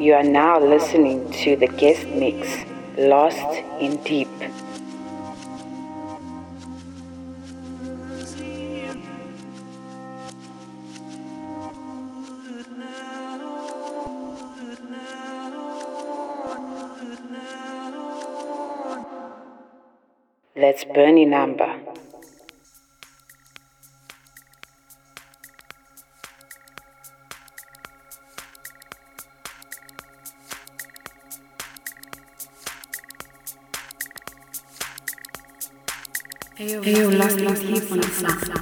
You are now listening to the guest mix, Lost in Deep. That's Bernie Number. Keep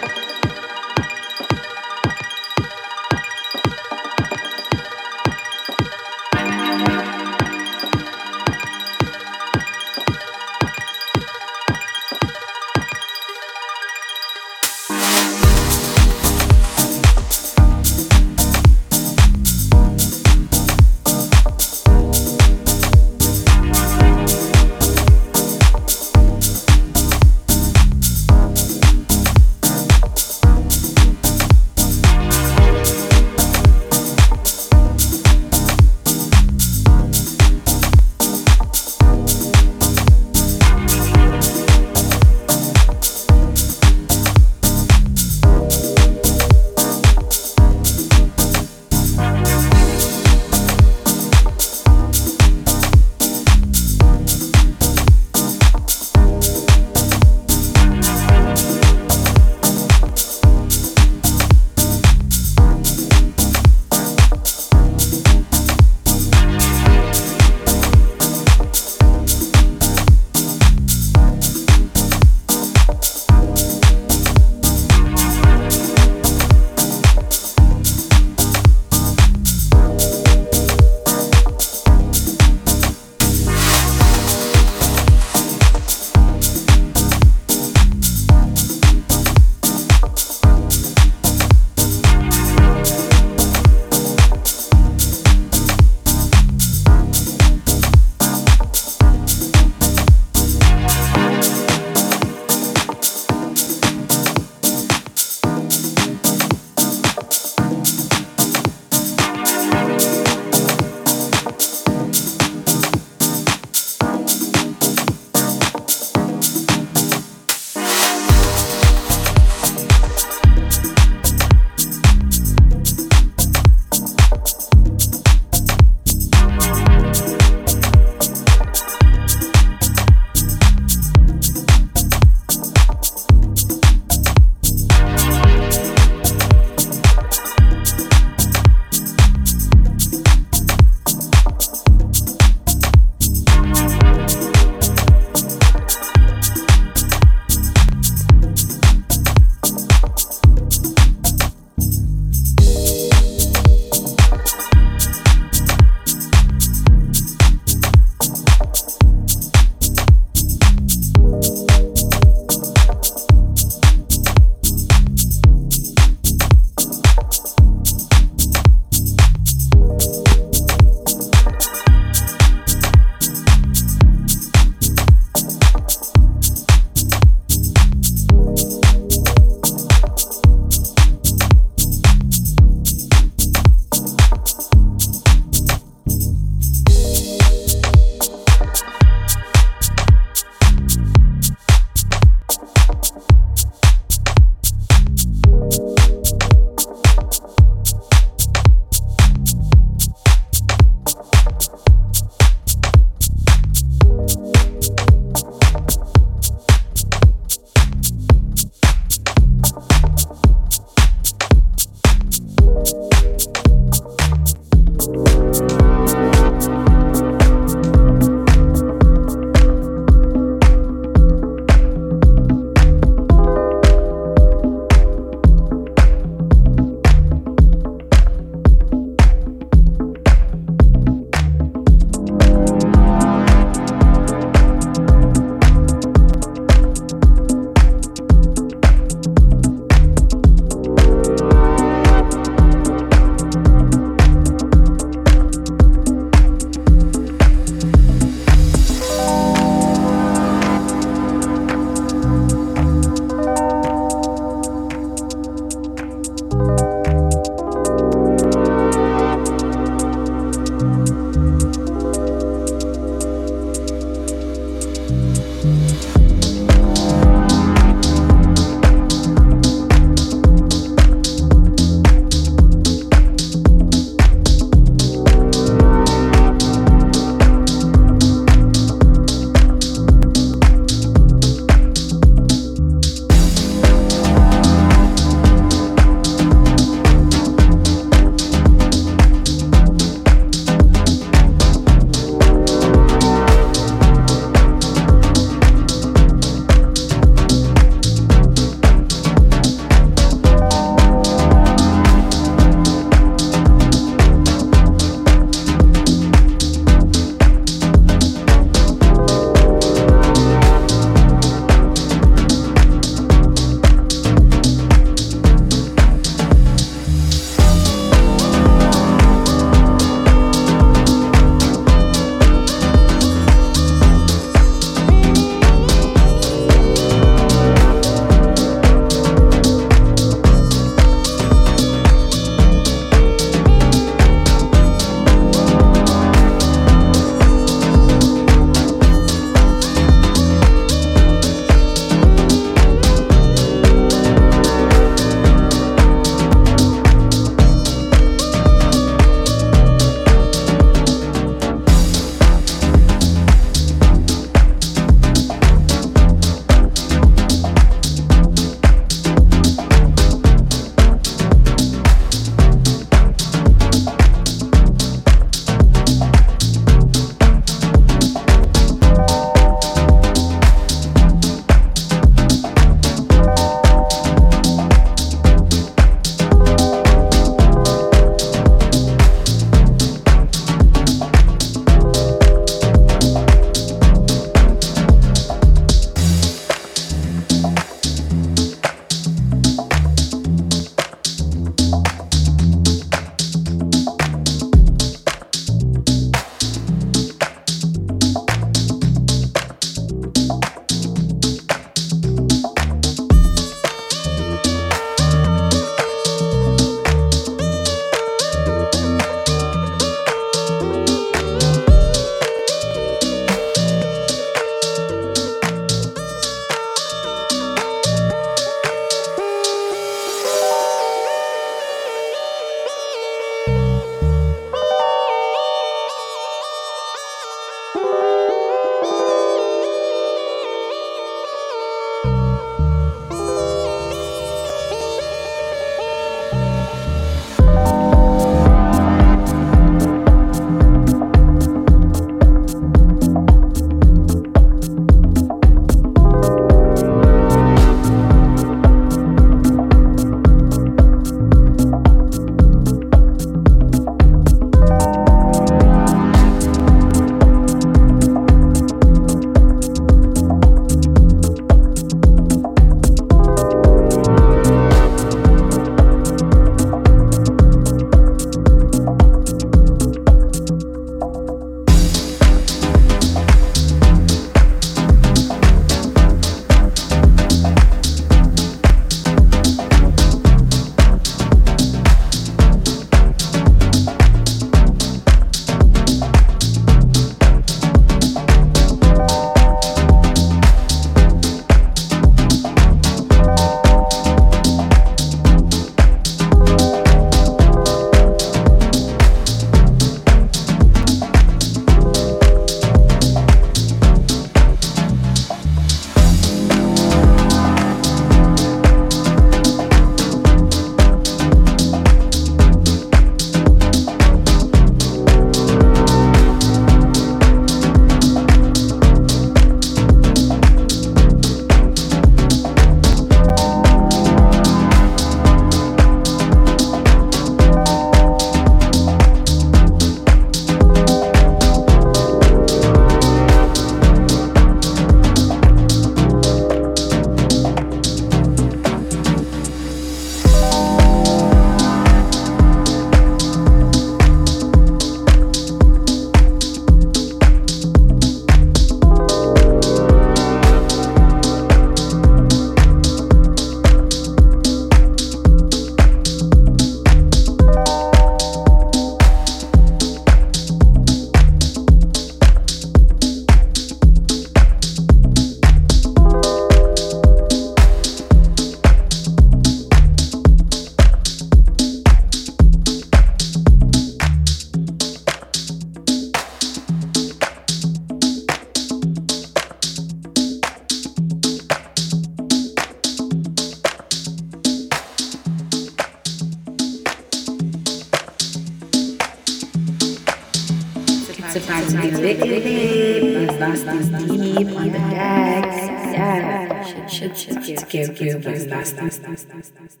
decks.